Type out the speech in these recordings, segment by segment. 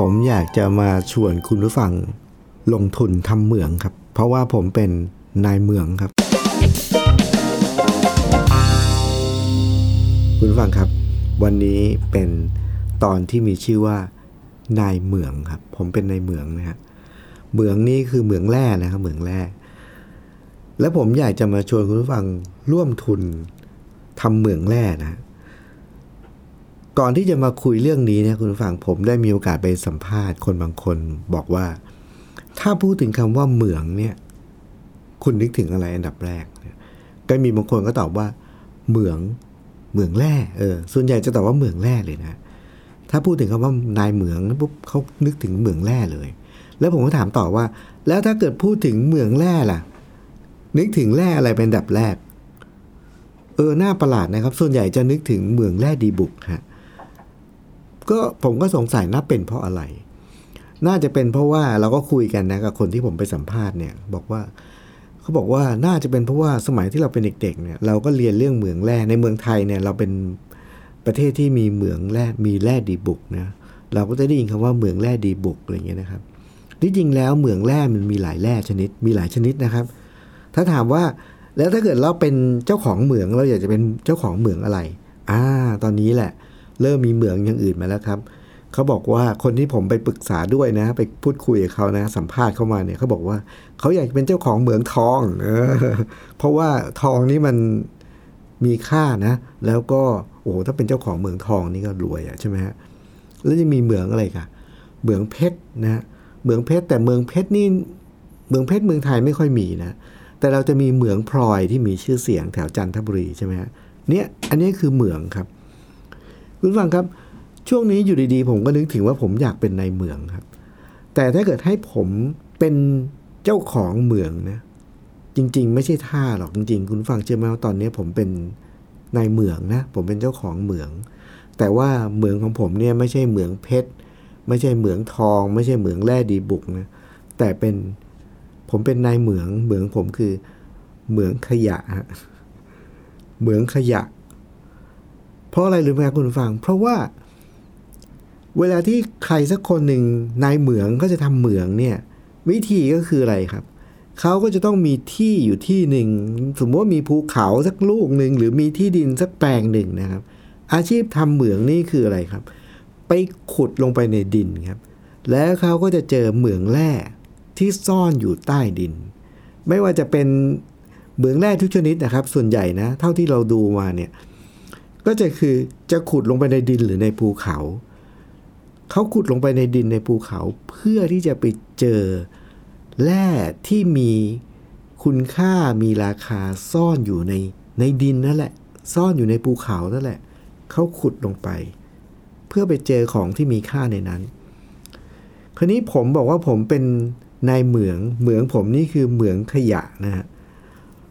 ผมอยากจะมาชวนคุณผู้ฟังลงทุนทำเหมืองครับ เพราะว่าผมเป็นนายเหมืองครับ คุณผู้ฟังครับ วันนี้เป็นตอนที่มีชื่อว่านายเหมืองครับ ผมเป็นนายเหมืองนะฮะเหมืองนี่คือเหมืองแร่นะครับเหมืองแร่และผมอยากจะมาชวนคุณผู้ฟังร่วมทุนทำเหมืองแร่นะ ก่อนที่จะมาคุยเรื่องนี้เนี่ยคุณฟังผมได้มีโอกาสไปสัมภาษณ์คนบางคนบอกว่า ถ้าพูดถึงคำว่าเหมืองเนี่ยคุณนึกถึงอะไรอันดับแรกก็มีบางคนก็ตอบว่า เหมืองเหมืองแร่เออส่วนใหญ่จะตอบว่าเหมืองแร่เลยนะ ถ้าพูดถึงคำว่านายเหมืองปุ๊บเขานึกถึงเหมืองแร่เลย แล้วผมก็ถามต่อว่า แล้วถ้าเกิดพูดถึงเหมืองแร่ล่ะ นึกถึงแร่อะไรเป็นอันดับแรก เออหน้าประหลาดนะครับ ส่วนใหญ่จะนึกถึงเหมืองแร่ดีบุกฮะ ก็ผมก็สงสัยน่าเป็นเพราะอะไร น่าจะเป็นเพราะว่าเราก็คุยกันนะกับคนที่ผมไปสัมภาษณ์เนี่ยบอกว่าเขาบอกว่าน่าจะเป็นเพราะว่าสมัยที่เราเป็นเด็กๆเนี่ยเราก็เรียนเรื่องเหมืองแร่ในเมืองไทยเนี่ยเราเป็นประเทศที่มีเหมืองแร่มีแร่ดีบุกนะเราก็จะได้ยินคำว่าเหมืองแร่ดีบุกอะไรอย่างเงี้ยนะครับที่จริงแล้วเหมืองแร่มันมีหลายแร่ชนิด มีหลายชนิดนะครับ ถ้าถามว่าแล้วถ้าเกิดเราเป็นเจ้าของเหมืองเราอยากจะเป็นเจ้าของเหมืองอะไรอ่าตอนนี้แหละ เริ่มมีเหมืองอย่างอื่นมาแล้วครับเขาบอกว่าคนที่ผมไปปรึกษาด้วยนะ ไปพูดคุยกับเขานะ สัมภาษณ์เข้ามาเนี่ยเขาบอกว่าเขาอยากเป็นเจ้าของเหมืองทองเออเพราะว่าทองนี่มันมีค่านะ แล้วก็โอ้โหถ้าเป็นเจ้าของเหมืองทองนี่ก็รวยอะใช่ไหมฮะแล้วจะมีเหมืองอะไรกันเหมืองเพชรนะเหมืองเพชรแต่เมืองเพชรนี่เมืองเพชรเมืองไทยไม่ค่อยมีนะแต่เราจะมีเหมืองพลอยที่มีชื่อเสียงแถวจันทบุรีใช่ไหมฮะเนี่ยอันนี้คือเหมืองครับ คุณฟังครับ ช่วงนี้อยู่ดีๆ ผมก็นึกถึงว่าผมอยากเป็นนายเหมืองครับ แต่ถ้าเกิดให้ผมเป็นเจ้าของเหมืองนะจริง ๆ ไม่ใช่ท่าหรอกจริง ๆ คุณฟังเชื่อไหมว่าตอนนี้ผมเป็นนายเหมืองนะ ผมเป็นเจ้าของเหมือง แต่ว่าเหมืองของผมเนี่ยไม่ใช่เหมืองเพชรไม่ใช่เหมืองทอง ไม่ใช่เหมืองแร่ดีบุกนะแต่เป็นผมเป็นนายเหมืองเหมืองผมคือเหมืองขยะฮะเหมืองขยะ เพราะอะไรหรือไม่คุณฟัง เพราะว่า เวลาที่ใครสักคนหนึ่งนายเหมืองก็จะทำเหมืองเนี่ยวิธีก็คืออะไรครับเขาก็จะต้องมีที่อยู่ที่หนึ่ง สมมติว่ามีภูเขาสักลูกหนึ่งหรือมีที่ดินสักแปลงหนึ่งนะครับ อาชีพทำเหมืองนี่คืออะไรครับ ไปขุดลงไปในดินครับ แล้วเขาก็จะเจอเหมืองแร่ที่ซ่อนอยู่ใต้ดิน ไม่ว่าจะเป็นเหมืองแร่ทุกชนิดนะครับ ส่วนใหญ่นะ เท่าที่เราดูมาเนี่ย ก็จะคือจะขุดลงไปในดินหรือในภูเขา เขาขุดลงไปในดินในภูเขา เพื่อที่จะไปเจอแร่ที่มีคุณค่ามีราคาซ่อนอยู่ในในดินนั่นแหละ ซ่อนอยู่ในภูเขานั่นแหละ เขาขุดลงไป เพื่อไปเจอของที่มีค่าในนั้น คราวนี้ผมบอกว่าผมเป็นนายเหมืองเหมืองผมนี่คือเหมืองขยะนะฮะ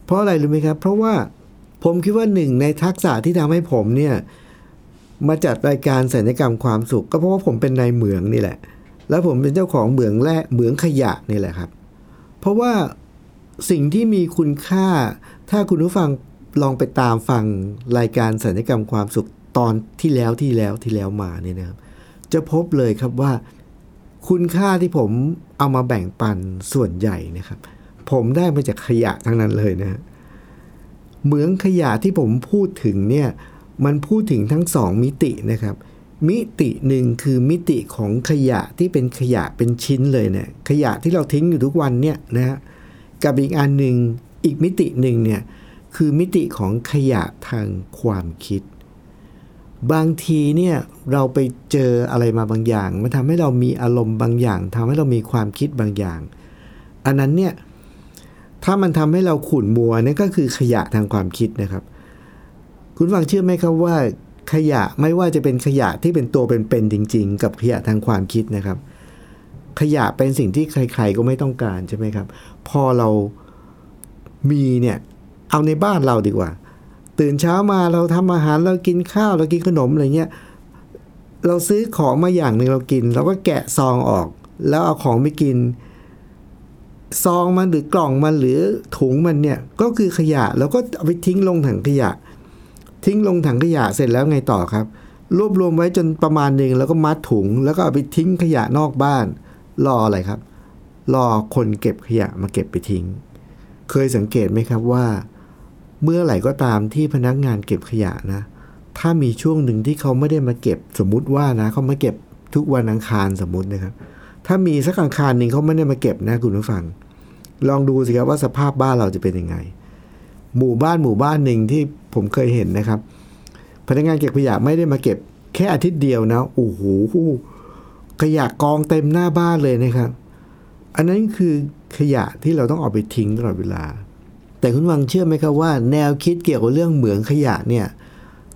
เพราะอะไรรู้ไหมครับ เพราะว่า ผมคิดว่าหนึ่งในทักษะที่ทำให้ผมเนี่ยมาจัดรายการสัญญกรรมความสุข ก็เพราะว่าผมเป็นนายเหมืองนี่แหละ แล้วผมเป็นเจ้าของเหมืองแร่เหมืองขยะนี่แหละครับ เพราะว่าสิ่งที่มีคุณค่า ถ้าคุณผู้ฟังลองไปตามฟังรายการสัญญกรรมความสุขตอนที่แล้วที่แล้วที่แล้วมาเนี่ยนะครับ จะพบเลยครับว่า คุณค่าที่ผมเอามาแบ่งปันส่วนใหญ่นะครับ ผมได้มาจากขยะทั้งนั้นเลยนะฮะ เหมืองขยะที่ผมพูดถึงเนี่ยมันพูดถึงทั้งสองมิตินะครับ มิติหนึ่งคือมิติของขยะที่เป็นขยะเป็นชิ้นเลยเนี่ยขยะที่เราทิ้งอยู่ทุกวันเนี่ยนะฮะกับอีกอันหนึ่งอีกมิติหนึ่งเนี่ยคือมิติของขยะทางความคิด บางทีเนี่ยเราไปเจออะไรมาบางอย่าง มันทำให้เรามีอารมณ์บางอย่างทำให้เรามีความคิดบางอย่าง อันนั้นเนี่ย ถ้ามันทำให้เราขุ่นมัวนั่นก็คือขยะทางความคิดนะครับ คุณฟังเชื่อไหมครับว่าขยะไม่ว่าจะเป็นขยะที่เป็นตัวเป็นๆจริง ๆ กับขยะทางความคิดนะครับ ขยะเป็นสิ่งที่ใคร ๆ ก็ไม่ต้องการใช่ไหมครับ พอเรามีเนี่ยเอาในบ้านเราดีกว่า ตื่นเช้ามาเราทำอาหารเรากินข้าวเรากินขนมอะไรเงี้ยเราซื้อของมาอย่างหนึ่งเรากิน เราก็แกะซองออก แล้วเอาของไปกิน ซองมันหรือกล่องมันหรือถุงมันเนี่ยก็คือขยะแล้วก็เอาไปทิ้งลงถังขยะ ทิ้งลงถังขยะเสร็จแล้วไงต่อครับ รวบรวมไว้จนประมาณหนึ่งแล้วก็มัดถุง แล้วก็เอาไปทิ้งขยะนอกบ้าน รออะไรครับ รอคนเก็บขยะมาเก็บไปทิ้ง เคยสังเกตไหมครับว่า เมื่อไหร่ก็ตามที่พนักงานเก็บขยะนะ ถ้ามีช่วงหนึ่งที่เขาไม่ได้มาเก็บสมมุติว่านะเขามาเก็บทุกวันอังคารสมมุตินะครับถ้ามีสักอังคารหนึ่งเขาไม่ได้มาเก็บนะคุณผู้ฟัง ลองดูสิครับว่าสภาพบ้านเราจะเป็นยังไง หมู่บ้านหมู่บ้านหนึ่งที่ผมเคยเห็นนะครับ พนักงานเก็บขยะไม่ได้มาเก็บแค่อาทิตย์เดียวนะโอ้โหขยะกองเต็มหน้าบ้านเลยนะครับ อันนั้นคือขยะที่เราต้องเอาไปทิ้งตลอดเวลา แต่คุณวังเชื่อไหมครับว่า แนวคิดเกี่ยวกับเรื่องเหมืองขยะเนี่ย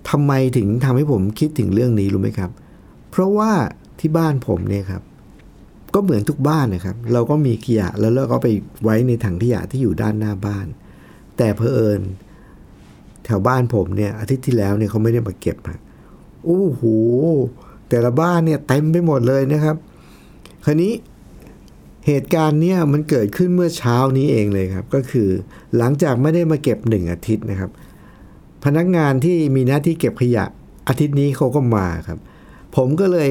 ทำไมถึงทำให้ผมคิดถึงเรื่องนี้รู้ไหมครับ เพราะว่าที่บ้านผมเนี่ยครับ ก็เหมือนทุกบ้านนะครับ เราก็มีขยะแล้วเราก็ไปไว้ในถังขยะที่อยู่ด้านหน้าบ้าน แต่เพอเอิญแถวบ้านผมเนี่ยอาทิตย์ที่แล้วเนี่ยเขาไม่ได้มาเก็บฮะโอ้โหแต่ละบ้านเนี่ยเต็มไปหมดเลยนะครับ คราวนี้เหตุการณ์เนี่ยมันเกิดขึ้นเมื่อเช้านี้เองเลยครับ ก็คือหลังจากไม่ได้มาเก็บหนึ่งอาทิตย์นะครับ พนักงานที่มีหน้าที่เก็บขยะอาทิตย์นี้เขาก็มาครับ ผมก็เลย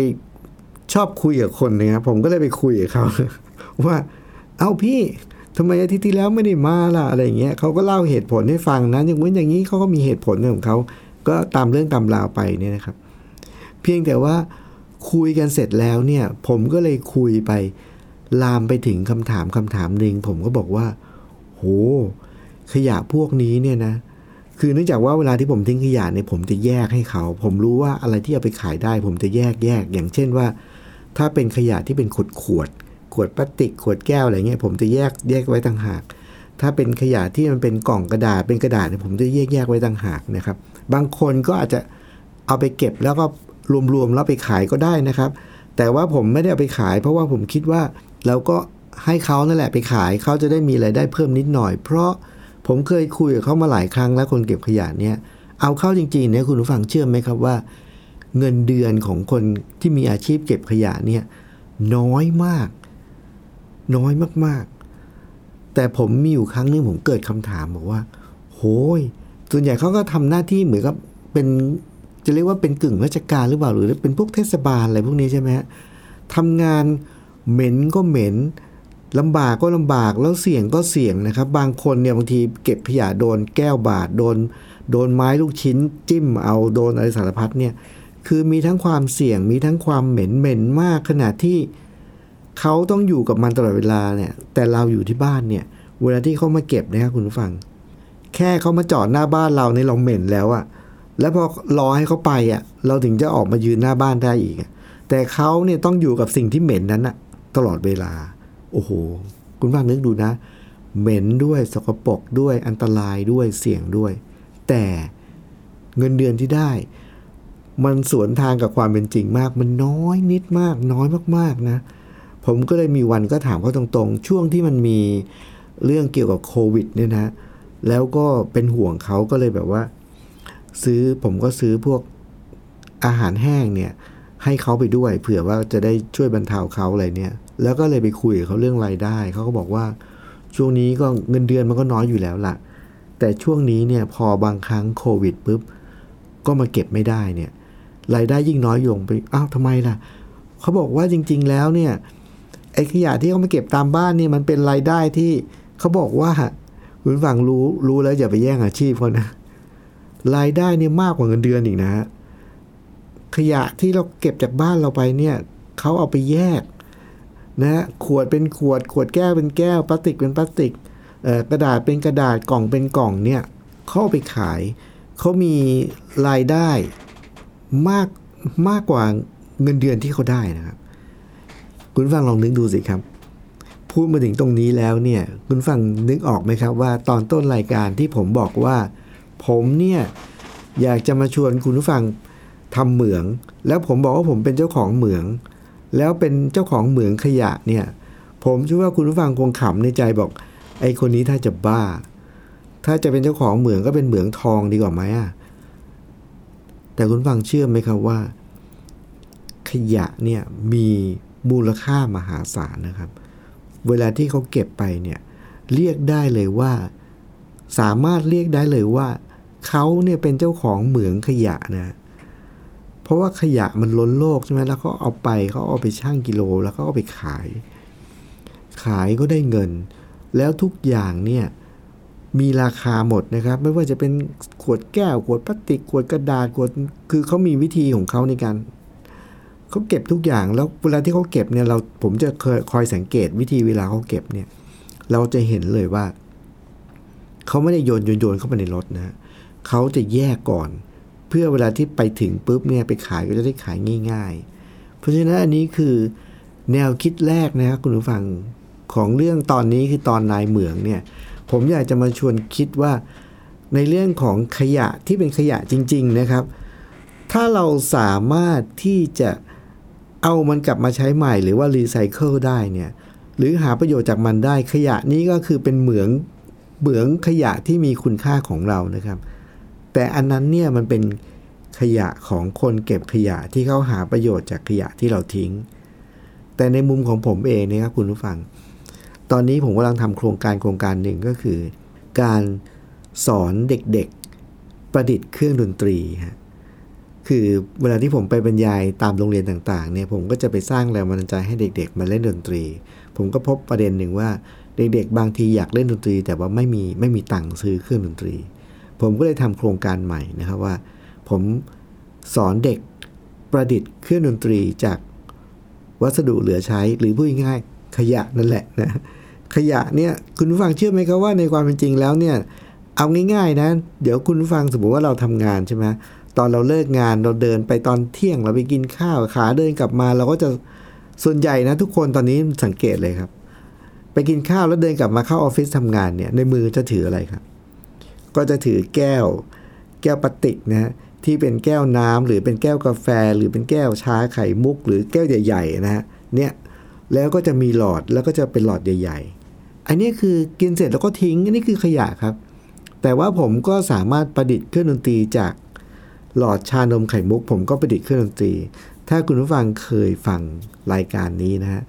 ชอบคุยกับคนนะครับผมก็เลยไปคุยกับเขาว่า เอาพี่ทำไมอาทิตย์ที่แล้วไม่ได้มาล่ะอะไรอย่างเงี้ยเขาก็เล่าเหตุผลให้ฟังนะอย่างนู้นอย่างนี้เขาก็มีเหตุผลของเขาก็ตามเรื่องตามราวไปเนี่ยนะครับ เพียงแต่ว่าคุยกันเสร็จแล้วเนี่ย ผมก็เลยคุยไปลามไปถึงคำถามคำถามหนึ่งผมก็บอกว่า โห ขยะพวกนี้เนี่ยนะ คือเนื่องจากว่าเวลาที่ผมทิ้งขยะเนี่ยผมจะแยกให้เขา ผมรู้ว่าอะไรที่เอาไปขายได้ ผมจะแยกแยก อย่างเช่นว่า ถ้าเป็นขยะที่เป็นขวดขวดขวดพลาสติกขวดแก้วอะไรเงี้ยผมจะแยกแยกไว้ต่างหาก ถ้าเป็นขยะที่มันเป็นกล่องกระดาษเป็นกระดาษเนี่ยผมจะแยกแยกไว้ต่างหากนะครับ บางคนก็อาจจะเอาไปเก็บแล้วก็รวมๆแล้วไปขายก็ได้นะครับ แต่ว่าผมไม่ได้เอาไปขาย เพราะว่าผมคิดว่าเราก็ให้เขานั่นแหละไปขายเขาจะได้มีรายได้เพิ่มนิดหน่อย เพราะผมเคยคุยกับเขามาหลายครั้งแล้วคนเก็บขยะเนี่ยเอาเข้าจริงๆเนี่ยคุณผู้ฟังเชื่อไหมครับว่า เงินเดือนของคนที่มีอาชีพเก็บขยะเนี่ยน้อยมาก น้อยมากๆ แต่ผมมีอยู่ครั้งหนึงผมเกิดคำถามบอกว่า โหย ส่วนใหญ่เขาก็ทำหน้าที่เหมือนกับเป็นจะเรียกว่าเป็นกึ่งราชการหรือเปล่าหรือเป็นพวกเทศบาลอะไรพวกนี้ใช่ไหมฮะทำงานเหม็นก็เหม็นลำบากก็ลำบากแล้วเสี่ยงก็เสี่ยงนะครับ บางคนเนี่ยบางทีเก็บขยะโดนแก้วบาดโดน โดนไม้ลูกชิ้นจิ้มเอาโดนอะไรสารพัดเนี่ย คือมีทั้งความเสี่ยงมีทั้งความเหม็นเหม็นมากขนาดที่เขาต้องอยู่กับมันตลอดเวลาเนี่ย แต่เราอยู่ที่บ้านเนี่ย เวลาที่เขามาเก็บนะครับคุณผู้ฟัง แค่เขามาจอดหน้าบ้านเราในยเราเหม็นแล้วอะแล้วพอรอให้เขาไปอะเราถึงจะออกมายืนหน้าบ้านได้อีกอแต่เขาเนี่ยต้องอยู่กับสิ่งที่เหม็นนั้นอะตลอดเวลา โอ้โห คุณฟังนึกดูนะ เหม็นด้วยสกปรกด้วยอันตรายด้วยเสี่ยงด้วย แต่เงินเดือนที่ได้ มันสวนทางกับความเป็นจริงมาก มันน้อยนิดมาก น้อยมากๆนะ ผมก็เลยมีวันก็ถามเขาตรงๆ ช่วงที่มันมีเรื่องเกี่ยวกับโควิดเนี่ยนะ แล้วก็เป็นห่วงเขาก็เลยแบบว่า ซื้อผมก็ซื้อพวกอาหารแห้งเนี่ย ให้เขาไปด้วย เผื่อว่าจะได้ช่วยบรรเทาเขาอะไรเนี่ย แล้วก็เลยไปคุยกับเขาเรื่องรายได้ เขาก็บอกว่า ช่วงนี้ก็เงินเดือนมันก็น้อยอยู่แล้วล่ะ แต่ช่วงนี้เนี่ยพอบางครั้งโควิดปุ๊บก็มาเก็บไม่ได้เนี่ย รายได้ยิ่งน้อยลงไปอ้าวทำไมล่ะเขาบอกว่าจริง ๆ แล้วเนี่ยไอ้ขยะที่เขามาเก็บตามบ้านเนี่ยมันเป็นรายได้ที่เขาบอกว่าคุณฝั่งรู้รู้แล้วอย่าไปแย่งอาชีพเขานะรายได้เนี่ยมากกว่าเงินเดือนอีกนะขยะที่เราเก็บจากบ้านเราไปเนี่ยเขาเอาไปแยกนะขวดเป็นขวด ขวดแก้วเป็นแก้วพลาสติกเป็นพลาสติกเอ่อกระดาษเป็นกระดาษกล่องเป็นกล่องเนี่ยเขาเอาไปขายเขามีรายได้ มากมากกว่าเงินเดือนที่เขาได้นะครับ คุณฟังลองนึกดูสิครับ พูดมาถึงตรงนี้แล้วเนี่ย คุณฟังนึกออกไหมครับว่าตอนต้นรายการที่ผมบอกว่า ผมเนี่ยอยากจะมาชวนคุณผู้ฟังทำเหมือง แล้วผมบอกว่าผมเป็นเจ้าของเหมือง แล้วเป็นเจ้าของเหมืองขยะเนี่ย ผมเชื่อว่าคุณผู้ฟังคงขำในใจบอก ไอ้คนนี้ถ้าจะบ้า ถ้าจะเป็นเจ้าของเหมืองก็เป็นเหมืองทองดีกว่าไหมอะ แต่คุณฟังเชื่อไหมครับว่า ขยะเนี่ยมีมูลค่ามหาศาลนะครับ เวลาที่เขาเก็บไปเนี่ยเรียกได้เลยว่า สามารถเรียกได้เลยว่าเขาเนี่ยเป็นเจ้าของเหมืองขยะนะ เพราะว่าขยะมันล้นโลกใช่ไหมแล้วเขาเอาไปเขาเอาไปชั่งกิโลแล้วก็เอาไปขาย ขายก็ได้เงิน แล้วทุกอย่างเนี่ย มีราคาหมดนะครับ ไม่ว่าจะเป็นขวดแก้ว ขวดพลาสติก ขวดกระดาษขวดคือเขามีวิธีของเขาในการเขาเก็บทุกอย่างแล้วเวลาที่เขาเก็บเนี่ยเราผมจะเคยคอยสังเกตวิธีเวลาเขาเก็บเนี่ย เราจะเห็นเลยว่าเขาไม่ได้โยนโยนโยนเข้าไปในรถนะเขาจะแยกก่อน เพื่อเวลาที่ไปถึงปุ๊บเนี่ยไปขายก็จะได้ขายง่าย ๆ เพราะฉะนั้นอันนี้คือแนวคิดแรกนะครับคุณผู้ฟังของเรื่องตอนนี้คือตอนนายเหมืองเนี่ย ผมอยากจะมาชวนคิดว่าในเรื่องของขยะที่เป็นขยะจริง ๆนะครับ ถ้าเราสามารถที่จะเอามันกลับมาใช้ใหม่หรือว่ารีไซเคิลได้เนี่ยหรือหาประโยชน์จากมันได้ขยะนี้ก็คือเป็นเหมืองเหมืองขยะที่มีคุณค่าของเรานะครับ แต่อันนั้นเนี่ยมันเป็นขยะของคนเก็บขยะที่เขาหาประโยชน์จากขยะที่เราทิ้ง แต่ในมุมของผมเองนะครับคุณผู้ฟัง ตอนนี้ผมกำลังทำโครงการโครงการหนึ่งก็คือ การสอนเด็กๆประดิษฐ์เครื่องดนตรีฮะคือเวลาที่ผมไปบรรยายตามโรงเรียนต่างๆเนี่ยผมก็จะไปสร้างแรงบันดาลใจให้เด็ก ๆ มาเล่นดนตรี ผมก็พบประเด็นหนึ่งว่าเด็ก ๆ บางทีอยากเล่นดนตรี แต่ว่าไม่มีไม่มีตังค์ซื้อเครื่องดนตรี ผมก็เลยทำโครงการใหม่นะครับว่า ผมสอนเด็กประดิษฐ์เครื่องดนตรีจากวัสดุเหลือใช้หรือพูดง่ายๆขยะนั่นแหละนะ ขยะเนี่ยคุณผู้ฟังเชื่อไหมครับว่าในความเป็นจริงแล้วเนี่ยเอาง่ายๆนะเดี๋ยวคุณผู้ฟังสมมติว่าเราทำงานใช่ไหมตอนเราเลิกงานเราเดินไปตอนเที่ยงเราไปกินข้าวขาเดินกลับมา เราก็จะส่วนใหญ่นะทุกคนตอนนี้สังเกตเลยครับ ไปกินข้าวแล้วเดินกลับมาเข้าออฟฟิศทำงานเนี่ยในมือจะถืออะไรครับ ก็จะถือแก้ว แก้วพลาสติกนะที่เป็นแก้วน้ำหรือเป็นแก้วกาแฟ หรือเป็นแก้วชาไข่มุก หรือแก้วใหญ่ๆนะฮะเนี่ยแล้วก็จะมีหลอดแล้วก็จะเป็นหลอดใหญ่ ๆ อันนี้คือกินเสร็จแล้วก็ทิ้งอันนี้คือขยะครับ แต่ว่าผมก็สามารถประดิษฐ์เครื่องดนตรีจากหลอดชานมไข่มุก ผมก็ประดิษฐ์เครื่องดนตรี ถ้าคุณผู้ฟังเคยฟังรายการนี้นะฮะ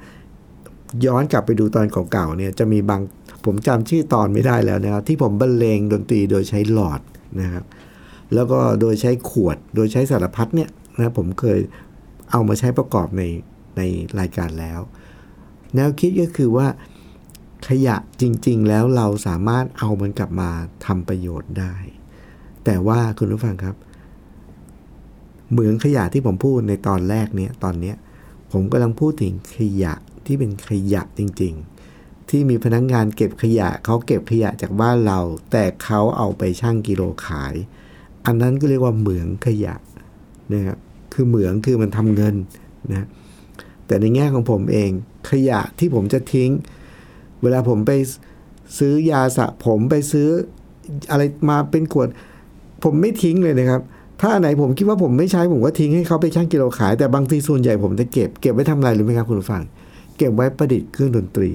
ย้อนกลับไปดูตอนเก่าๆเนี่ยจะมีบางผมจำชื่อตอนไม่ได้แล้วนะครับที่ผมบรรเลงดนตรีโดยใช้หลอดนะครับ แล้วก็โดยใช้ขวด โดยใช้สารพัดเนี่ยนะผมเคยเอามาใช้ประกอบในในรายการแล้ว แนวคิดก็คือว่า ขยะจริง ๆ แล้วเราสามารถเอามันกลับมาทำประโยชน์ได้ แต่ว่าคุณผู้ฟังครับ เหมืองขยะที่ผมพูดในตอนแรกเนี่ยตอนเนี้ยผมกำลังพูดถึงขยะที่เป็นขยะจริง ๆ ที่มีพนักงงานเก็บขยะเขาเก็บขยะจากบ้านเรา แต่เขาเอาไปชั่งกิโลขาย อันนั้นก็เรียกว่าเหมืองขยะนะครับคือเหมืองคือมันทำเงินนะแต่ในแง่ของผมเองขยะที่ผมจะทิ้ง เวลาผมไปซื้อยาสระผมไปซื้ออะไรมาเป็นขวด ผมไม่ทิ้งเลยนะครับ ถ้าอันไหนผมคิดว่าผมไม่ใช้ผมก็ทิ้งให้เขาไปชั่งกิโลขาย แต่บางทีส่วนใหญ่ผมจะเก็บเก็บไว้ทำอะไรหรือไม่ครับคุณผู้ฟัง เก็บไว้ประดิษฐ์เครื่องดนตรี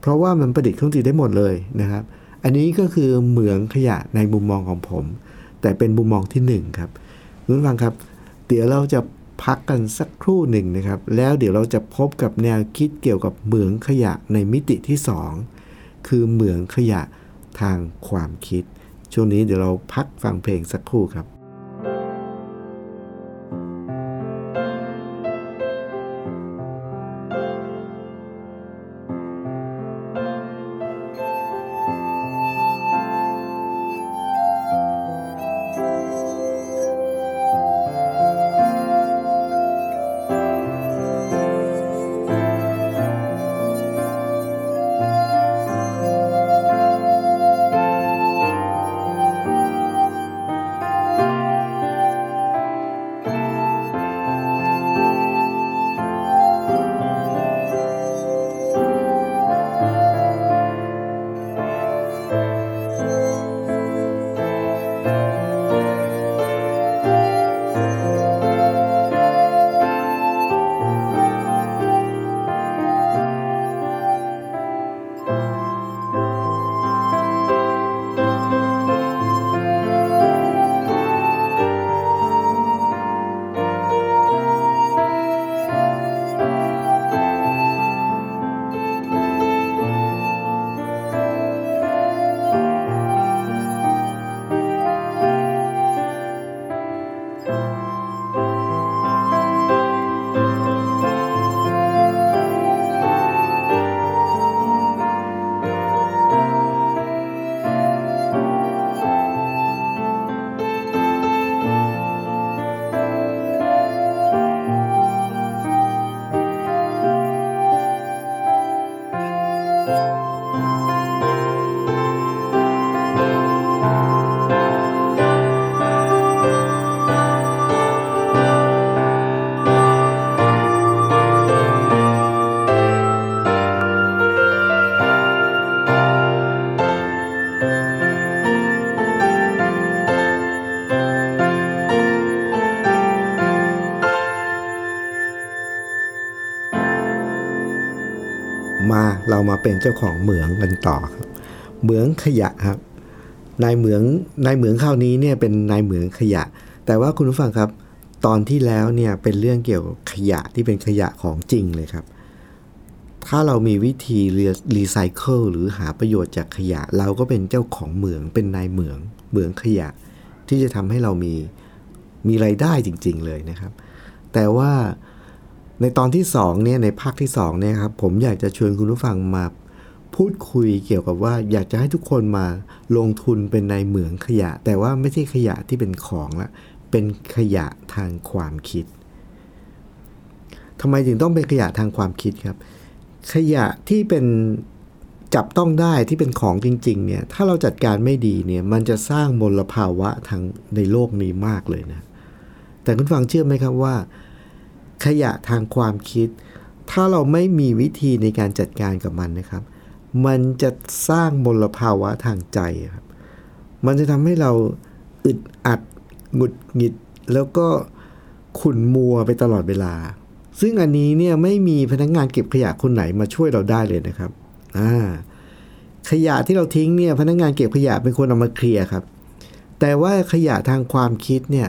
เพราะว่ามันประดิษฐ์เครื่องดนตรีได้หมดเลยนะครับ อันนี้ก็คือเหมืองขยะในมุมมองของผม แต่เป็นมุมมองที่หนึ่งครับคุณผู้ฟังครับ เดี๋ยวเราจะ พักกันสักครู่หนึ่งนะครับ แล้วเดี๋ยวเราจะพบกับแนวคิดเกี่ยวกับเหมืองขยะในมิติที่ 2 คือเหมืองขยะทางความคิด ช่วงนี้เดี๋ยวเราพักฟังเพลงสักครู่ครับ「 เจ้าของเหมืองกันต่อครับ เหมืองขยะครับ นายเหมืองนายเหมืองคราวนี้เนี่ยเป็นนายเหมืองขยะ แต่ว่าคุณผู้ฟังครับ ตอนที่แล้วเนี่ยเป็นเรื่องเกี่ยวกับขยะที่เป็นขยะของจริงเลยครับ ถ้าเรามีวิธีรีไซเคิลหรือหาประโยชน์จากขยะ เราก็เป็นเจ้าของเหมืองเป็นนายเหมืองเหมืองขยะ ที่จะทำให้เรามีมีไรายได้จริง ๆ เลยนะครับ แต่ว่าในตอนที่2เนี่ยในภาคที่2เนี่ยครับผมอยากจะชวนคุณผู้ฟังมา พูดคุยเกี่ยวกับว่าอยากจะให้ทุกคนมาลงทุนเป็นในเหมืองขยะ แต่ว่าไม่ใช่ขยะที่เป็นของละเป็นขยะทางความคิดทำไมถึงต้องเป็นขยะทางความคิดครับ ขยะที่เป็นจับต้องได้ที่เป็นของจริงๆเนี่ยถ้าเราจัดการไม่ดีเนี่ยมันจะสร้างมลภาวะทางในโลกนี้มากเลยนะ แต่คุณฟังเชื่อไหมครับว่า ขยะทางความคิด ถ้าเราไม่มีวิธีในการจัดการกับมันนะครับ มันจะสร้างมลภาวะทางใจครับ มันจะทำให้เราอึดอัดหงุดหงิด แล้วก็ขุ่นมัวไปตลอดเวลา ซึ่งอันนี้เนี่ยไม่มีพนักงงานเก็บขยะคนไหนมาช่วยเราได้เลยนะครับอ่าขยะที่เราทิ้งเนี่ยพนักงงานเก็บขยะเป็นคนเอามาเคลียร์ครับ แต่ว่าขยะทางความคิดเนี่ย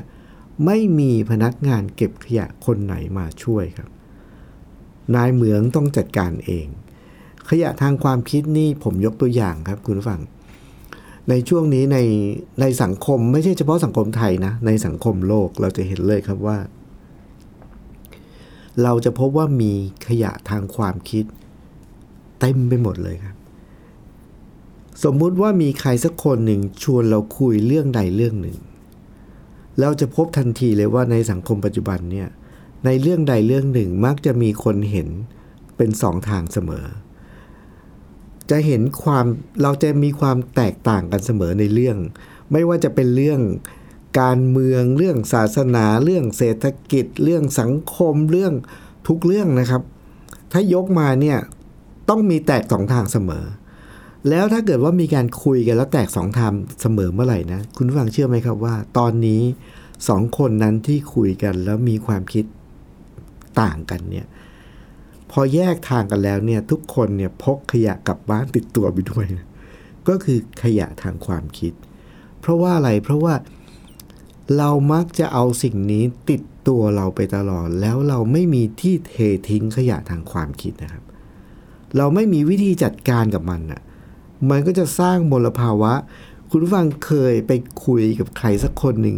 ไม่มีพนักงานเก็บขยะคนไหนมาช่วยครับ นายเหมืองต้องจัดการเอง ขยะทางความคิดนี่ผมยกตัวอย่างครับคุณผู้ฟัง ในช่วงนี้ในในสังคมไม่ใช่เฉพาะสังคมไทยนะ ในสังคมโลกเราจะเห็นเลยครับว่า เราจะพบว่ามีขยะทางความคิดเต็มไปหมดเลยครับ สมมุติว่ามีใครสักคนหนึ่งชวนเราคุยเรื่องใดเรื่องหนึ่ง เราจะพบทันทีเลยว่าในสังคมปัจจุบันเนี่ยในเรื่องใดเรื่องหนึ่งมักจะมีคนเห็นเป็นสองทางเสมอ จะเห็นความเราจะมีความแตกต่างกันเสมอในเรื่อง ไม่ว่าจะเป็นเรื่องการเมืองเรื่องศาสนา เรื่องเศรษฐกิจ เรื่องสังคมเรื่องทุกเรื่องนะครับ ถ้ายกมาเนี่ยต้องมีแตกสองทางเสมอ แล้วถ้าเกิดว่ามีการคุยกันแล้วแตกสองทางเสมอเมื่อไหร่นะ คุณฟังเชื่อไหมครับว่า ตอนนี้สองคนนั้นที่คุยกันแล้วมีความคิดต่างกันเนี่ย พอแยกทางกันแล้วเนี่ยทุกคนเนี่ยพกขยะกลับบ้านติดตัวไปด้วยนะก็คือขยะทางความคิด เพราะว่าอะไรเพราะว่าเรามักจะเอาสิ่งนี้ติดตัวเราไปตลอด แล้วเราไม่มีที่เททิ้งขยะทางความคิดนะครับ เราไม่มีวิธีจัดการกับมันอะมันก็จะสร้างมลภาวะ คุณผู้ฟังเคยไปคุยกับใครสักคนหนึ่ง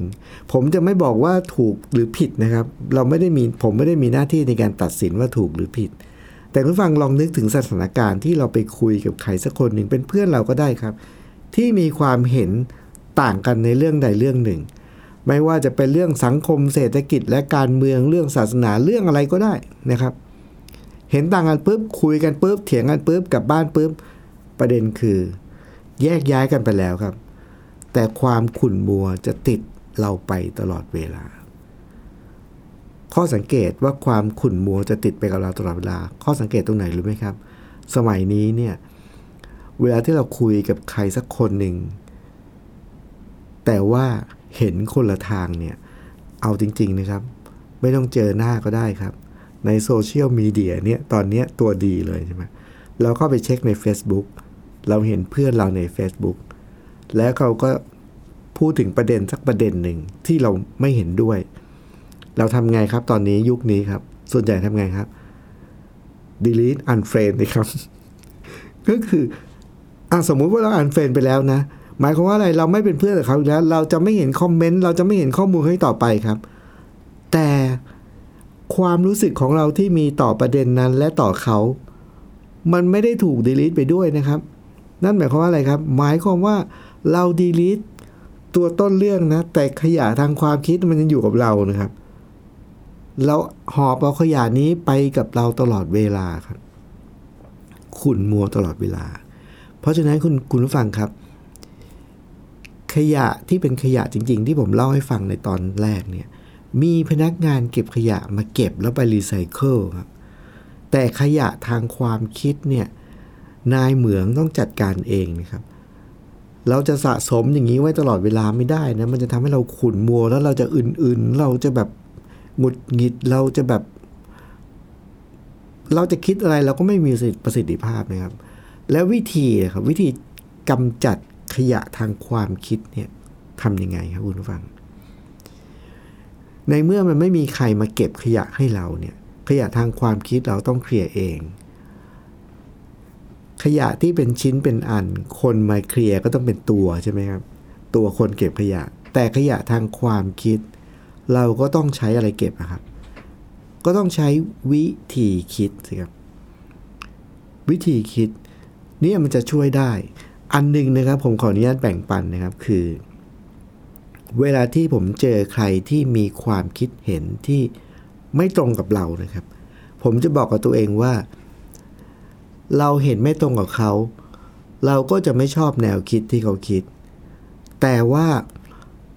ผมจะไม่บอกว่าถูกหรือผิดนะครับ เราไม่ได้มีผมไม่ได้มีหน้าที่ในการตัดสินว่าถูกหรือผิด แต่คุณฟังลองนึกถึงสถานการณ์ที่เราไปคุยกับใครสักคนหนึ่งเป็นเพื่อนเราก็ได้ครับ ที่มีความเห็นต่างกันในเรื่องใดเรื่องหนึ่ง ไม่ว่าจะเป็นเรื่องสังคมเศรษฐกิจและการเมืองเรื่องศาสนาเรื่องอะไรก็ได้นะครับ เห็นต่างกันปุ๊บคุยกันปุ๊บเถียงกันปุ๊บกลับบ้านปุ๊บประเด็นคือ แยกย้ายกันไปแล้วครับ แต่ความขุ่นมัวจะติดเราไปตลอดเวลา ข้อสังเกตว่าความขุ่นมัวจะติดไปกับเราตลอดเวลา ข้อสังเกตตรงไหนรู้ไหมครับ สมัยนี้เนี่ยเวลาที่เราคุยกับใครสักคนหนึ่ง แต่ว่าเห็นคนละทางเนี่ยเอาจริง ๆนะครับ ไม่ต้องเจอหน้าก็ได้ครับ ในโซเชียลมีเดียเนี่ยตอนนี้ตัวดีเลยใช่ไหมเราเข้าไปเช็คใน Facebook เราเห็นเพื่อนเราใน Facebook แล้วเขาก็พูดถึงประเด็นสักประเด็นหนึ่งที่เราไม่เห็นด้วย เราทำไงครับตอนนี้ยุคนี้ครับ ส่วนใหญ่ทำไงครับ delete unfriend นะครับ ก็คืออสมมุติว่าเรา unfriend ไปแล้วนะ หมายความว่าอะไรเราไม่เป็นเพื่อนกับเขาแล้ว เราจะไม่เห็นคอมเมนต์เราจะไม่เห็นข้อมูลให้ต่อไปครับ แต่ความรู้สึกของเราที่มีต่อประเด็นนั้นและต่อเขา มันไม่ได้ถูกดีลิทไปด้วยนะครับ นั่นหมายความว่าอะไรครับ หมายความว่า เราดีลิทตัวต้นเรื่องนะ แต่ขยะทางความคิดมันยังอยู่กับเรานะครับ เราหอบเอาขยะนี้ไปกับเราตลอดเวลาครับ ขุ่นมัวตลอดเวลา เพราะฉะนั้นคุณคุณผู้ฟังครับ ขยะที่เป็นขยะจริง ๆ ที่ผมเล่าให้ฟังในตอนแรกเนี่ย มีพนักงานเก็บขยะมาเก็บแล้วไปรีไซเคิลครับ แต่ขยะทางความคิดเนี่ยนายเหมืองต้องจัดการเองนะครับ เราจะสะสมอย่างนี้ไว้ตลอดเวลาไม่ได้นะมันจะทำให้เราขุ่นมัวแล้วเราจะอื่นๆ เราจะแบบหงุดหงิดเราจะแบบ เราจะคิดอะไรเราก็ไม่มีประสิทธิภาพนะครับ แล้ววิธีนะครับวิธีกำจัดขยะทางความคิดเนี่ยทำยังไงครับคุณผู้ฟัง ในเมื่อมันไม่มีใครมาเก็บขยะให้เราเนี่ย ขยะทางความคิดเราต้องเคลียร์เอง ขยะที่เป็นชิ้นเป็นอัน คนมาเคลียร์ก็ต้องเป็นตัวใช่ไหมครับ ตัวคนเก็บขยะ แต่ขยะทางความคิด เราก็ต้องใช้อะไรเก็บนะครับ ก็ต้องใช้วิธีคิดสิครับ วิธีคิดนี่มันจะช่วยได้ อันหนึ่งนะครับ ผมขออนุญาตแบ่งปันนะครับคือ เวลาที่ผมเจอใครที่มีความคิดเห็นที่ไม่ตรงกับเรานะครับ ผมจะบอกกับตัวเองว่า เราเห็นไม่ตรงกับเขา เราก็จะไม่ชอบแนวคิดที่เขาคิด แต่ว่า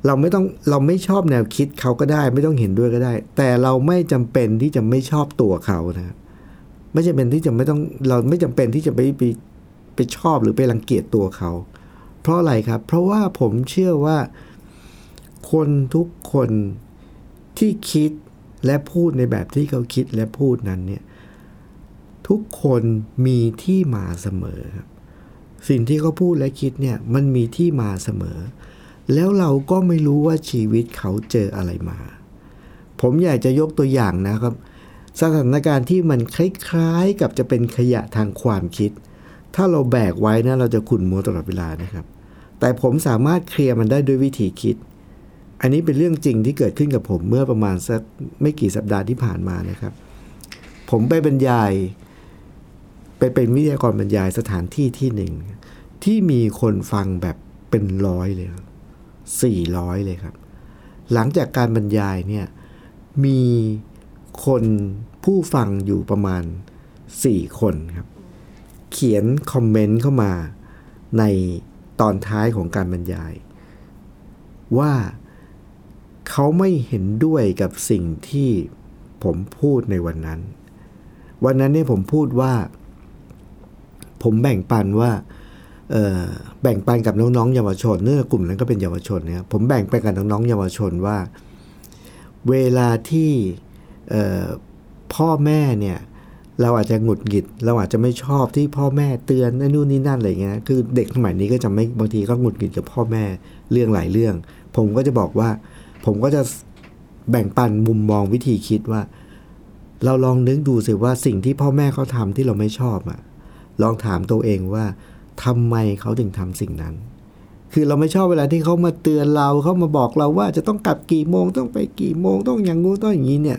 เราไม่ต้องเราไม่ชอบแนวคิดเขาก็ได้ ไม่ต้องเห็นด้วยก็ได้ แต่เราไม่จำเป็นที่จะไม่ชอบตัวเขานะครับไม่จำเป็นที่จะไม่ต้องเราไม่จำเป็นที่จะไปไปไปชอบหรือไปรังเกียจตัวเขา เพราะอะไรครับ เพราะว่าผมเชื่อว่า คนทุกคนที่คิดและพูดในแบบที่เขาคิดและพูดนั้นเนี่ย ทุกคนมีที่มาเสมอ สิ่งที่เขาพูดและคิดเนี่ยมันมีที่มาเสมอ แล้วเราก็ไม่รู้ว่าชีวิตเขาเจออะไรมา ผมอยากจะยกตัวอย่างนะครับ สถานการณ์ที่มันคล้ายๆกับจะเป็นขยะทางความคิด ถ้าเราแบกไว้นะเราจะขุ่นมัวตลอดเวลานะครับ แต่ผมสามารถเคลียร์มันได้ด้วยวิธีคิด อันนี้เป็นเรื่องจริงที่เกิดขึ้นกับผมเมื่อประมาณสักไม่กี่สัปดาห์ที่ผ่านมานะครับผมไปบรรยาย ไปเป็นวิทยากรบรรยายสถานที่ที่หนึ่ง ที่มีคนฟังแบบเป็นร้อยเลยสี่ร้อยเลยครับ หลังจากการบรรยายเนี่ยมีคนผู้ฟังอยู่ประมาณ4คนครับ เขียนคอมเมนต์เข้ามาในตอนท้ายของการบรรยาย ว่าเขาไม่เห็นด้วยกับสิ่งที่ผมพูดในวันนั้น วันนั้นเนี่ยผมพูดว่า ผมแบ่งปันว่าแบ่งปันกับน้องๆเยาวชนเนื่องกลุ่มนั้นก็เป็นเยาวชนนะครับผมแบ่งไปกับน้องๆเยาวชนว่า เวลาที่พ่อแม่เนี่ยเราอาจจะหงุดหงิด เราอาจจะไม่ชอบที่พ่อแม่เตือนนู่นนี่นั่นอะไรเงี้ยคือเด็กสมัยนี้ก็จะไม่บางทีก็หงุดหงิดกับพ่อแม่เรื่องหลายเรื่อง ผมก็จะบอกว่า ผมก็จะแบ่งปันมุมมองวิธีคิดว่า เราลองนึกดูสิว่าสิ่งที่พ่อแม่เขาทำที่เราไม่ชอบอะ่ะ ลองถามตัวเองว่าทำไมเขาถึงทำสิ่งนั้น คือเราไม่ชอบเวลาที่เขามาเตือนเราเขามาบอกเราว่าจะต้องกลับกี่โมงต้องไปกี่โมงต้องอย่างงูต้องอย่างนี้เนี่ย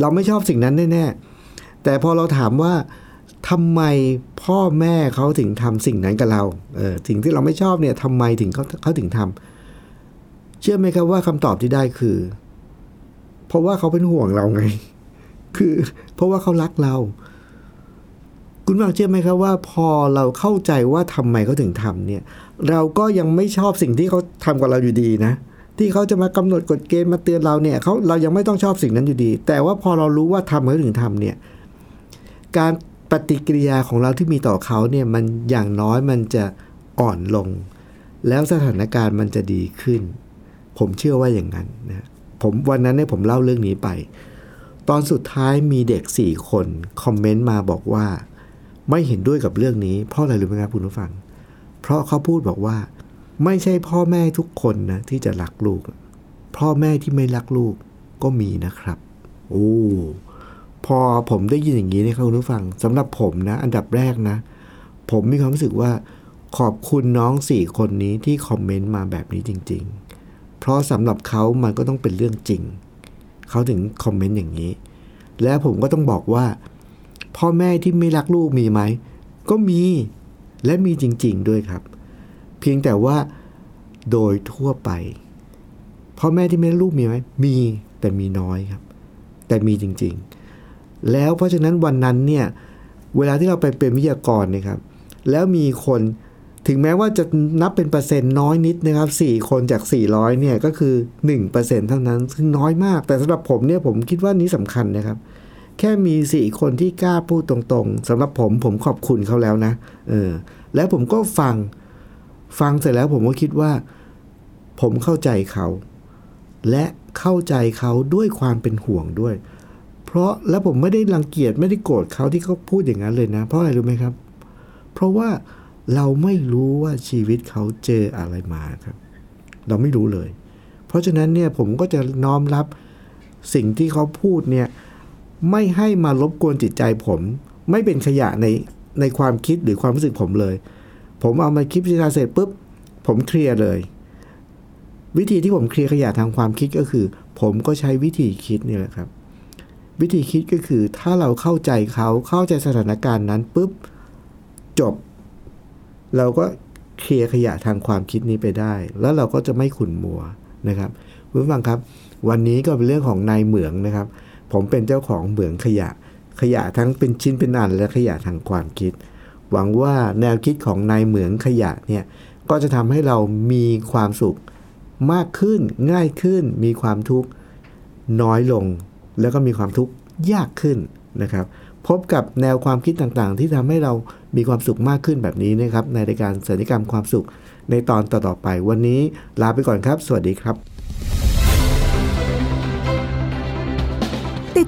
เราไม่ชอบสิ่งนั้นแน่ๆแต่พอเราถามว่าทำไมพ่อแม่เขาถึงทำสิ่งนั้นกับเราเออสิ่งที่เราไม่ชอบเนี่ยทำไมถึงเขาเขาถึงทำเชื่อไหมครับว่าคำตอบที่ได้คือ เพราะว่าเขาเป็นห่วงเราไง คือ เพราะว่าเขารักเรา คุณฟังเชื่อไหมครับว่าพอเราเข้าใจว่าทำไมเขาถึงทำเนี่ย เราก็ยังไม่ชอบสิ่งที่เขาทำกับเราอยู่ดีนะ ที่เขาจะมากำหนดกฎเกณฑ์มาเตือนเราเนี่ยเขาเรายังไม่ต้องชอบสิ่งนั้นอยู่ดี แต่ว่าพอเรารู้ว่าทำเขาถึงทำเนี่ย การปฏิกิริยาของเราที่มีต่อเขาเนี่ยมันอย่างน้อยมันจะอ่อนลง แล้วสถานการณ์มันจะดีขึ้น ผมเชื่อว่าอย่างนั้นนะผมวันนั้นเนี่ยผมเล่าเรื่องนี้ไป ตอนสุดท้ายมีเด็กสี่คนคอมเมนต์มาบอกว่า ไม่เห็นด้วยกับเรื่องนี้ เพราะอะไรรู้ไหมครับคุณผู้ฟัง เพราะเขาพูดบอกว่า ไม่ใช่พ่อแม่ทุกคนนะที่จะรักลูก พ่อแม่ที่ไม่รักลูกก็มีนะครับ โอ้พอผมได้ยินอย่างนี้นะครับคุณผู้ฟังสำหรับผมนะ อันดับแรกนะ ผมมีความรู้สึกว่า ขอบคุณน้องสี่คนนี้ที่คอมเมนต์มาแบบนี้จริง ๆ เพราะสำหรับเขามันก็ต้องเป็นเรื่องจริง เขาถึงคอมเมนต์อย่างนี้ แล้วผมก็ต้องบอกว่า พ่อแม่ที่ไม่รักลูกมีไหม ก็มีและมีจริง ๆด้วยครับ เพียงแต่ว่าโดยทั่วไปพ่อแม่ที่ไม่รักลูกมีไหมมีแต่มีน้อยครับ แต่มีจริง ๆ แล้วเพราะฉะนั้นวันนั้นเนี่ยเวลาที่เราไปเป็นวิทยากรนะครับ แล้วมีคนถึงแม้ว่าจะนับเป็นเปอร์เซ็นต์น้อยนิดนะครับ 4 คนจาก 400เนี่ยก็คือ 1%เท่านั้นซึ่งน้อยมาก แต่สำหรับผมเนี่ยผมคิดว่านี้สำคัญนะครับ แค่มีสี่คนที่กล้าพูดตรงๆสำหรับผมผมขอบคุณเขาแล้วนะเออแล้วผมก็ฟังฟังเสร็จแล้วผมก็คิดว่า ผมเข้าใจเขา และเข้าใจเขาด้วยความเป็นห่วงด้วย เพราะแล้วผมไม่ได้รังเกียจไม่ได้โกรธเขาที่เขาพูดอย่างนั้นเลยนะ เพราะอะไรรู้ไหมครับเเพราะว่าเราไม่รู้ว่าชีวิตเขาเจออะไรมาครับ เราไม่รู้เลย เพราะฉะนั้นเนี่ยผมก็จะน้อมรับสิ่งที่เขาพูดเนี่ย ไม่ให้มารบกวนจิตใจผม ไม่เป็นขยะในในความคิดหรือความรู้สึกผมเลย ผมเอามาคิดพิจารณาเสร็จปุ๊บ ผมเคลียร์เลย วิธีที่ผมเคลียร์ขยะทางความคิดก็คือ ผมก็ใช้วิธีคิดนี่แหละครับ วิธีคิดก็คือถ้าเราเข้าใจเขาเข้าใจสถานการณ์นั้นปุ๊บจบ เราก็เคลียร์ขยะทางความคิดนี้ไปได้ แล้วเราก็จะไม่ขุ่นมัวนะครับคุณผู้ฟังครับ วันนี้ก็เป็นเรื่องของนายเหมืองนะครับ ผมเป็นเจ้าของเหมืองขยะ ขยะทั้งเป็นชิ้นเป็นอันและขยะทางความคิด หวังว่าแนวคิดของนายเหมืองขยะเนี่ยก็จะทำให้เรามีความสุขมากขึ้นง่ายขึ้น มีความทุกข์น้อยลง แล้วก็มีความทุกข์ยากขึ้นนะครับพบกับแนวความคิดต่างๆ ที่ทำให้เรามีความสุขมากขึ้นแบบนี้นะครับ ในรายการสัญญกรรมความสุขในตอนต่อๆไป วันนี้ลาไปก่อนครับ สวัสดีครับ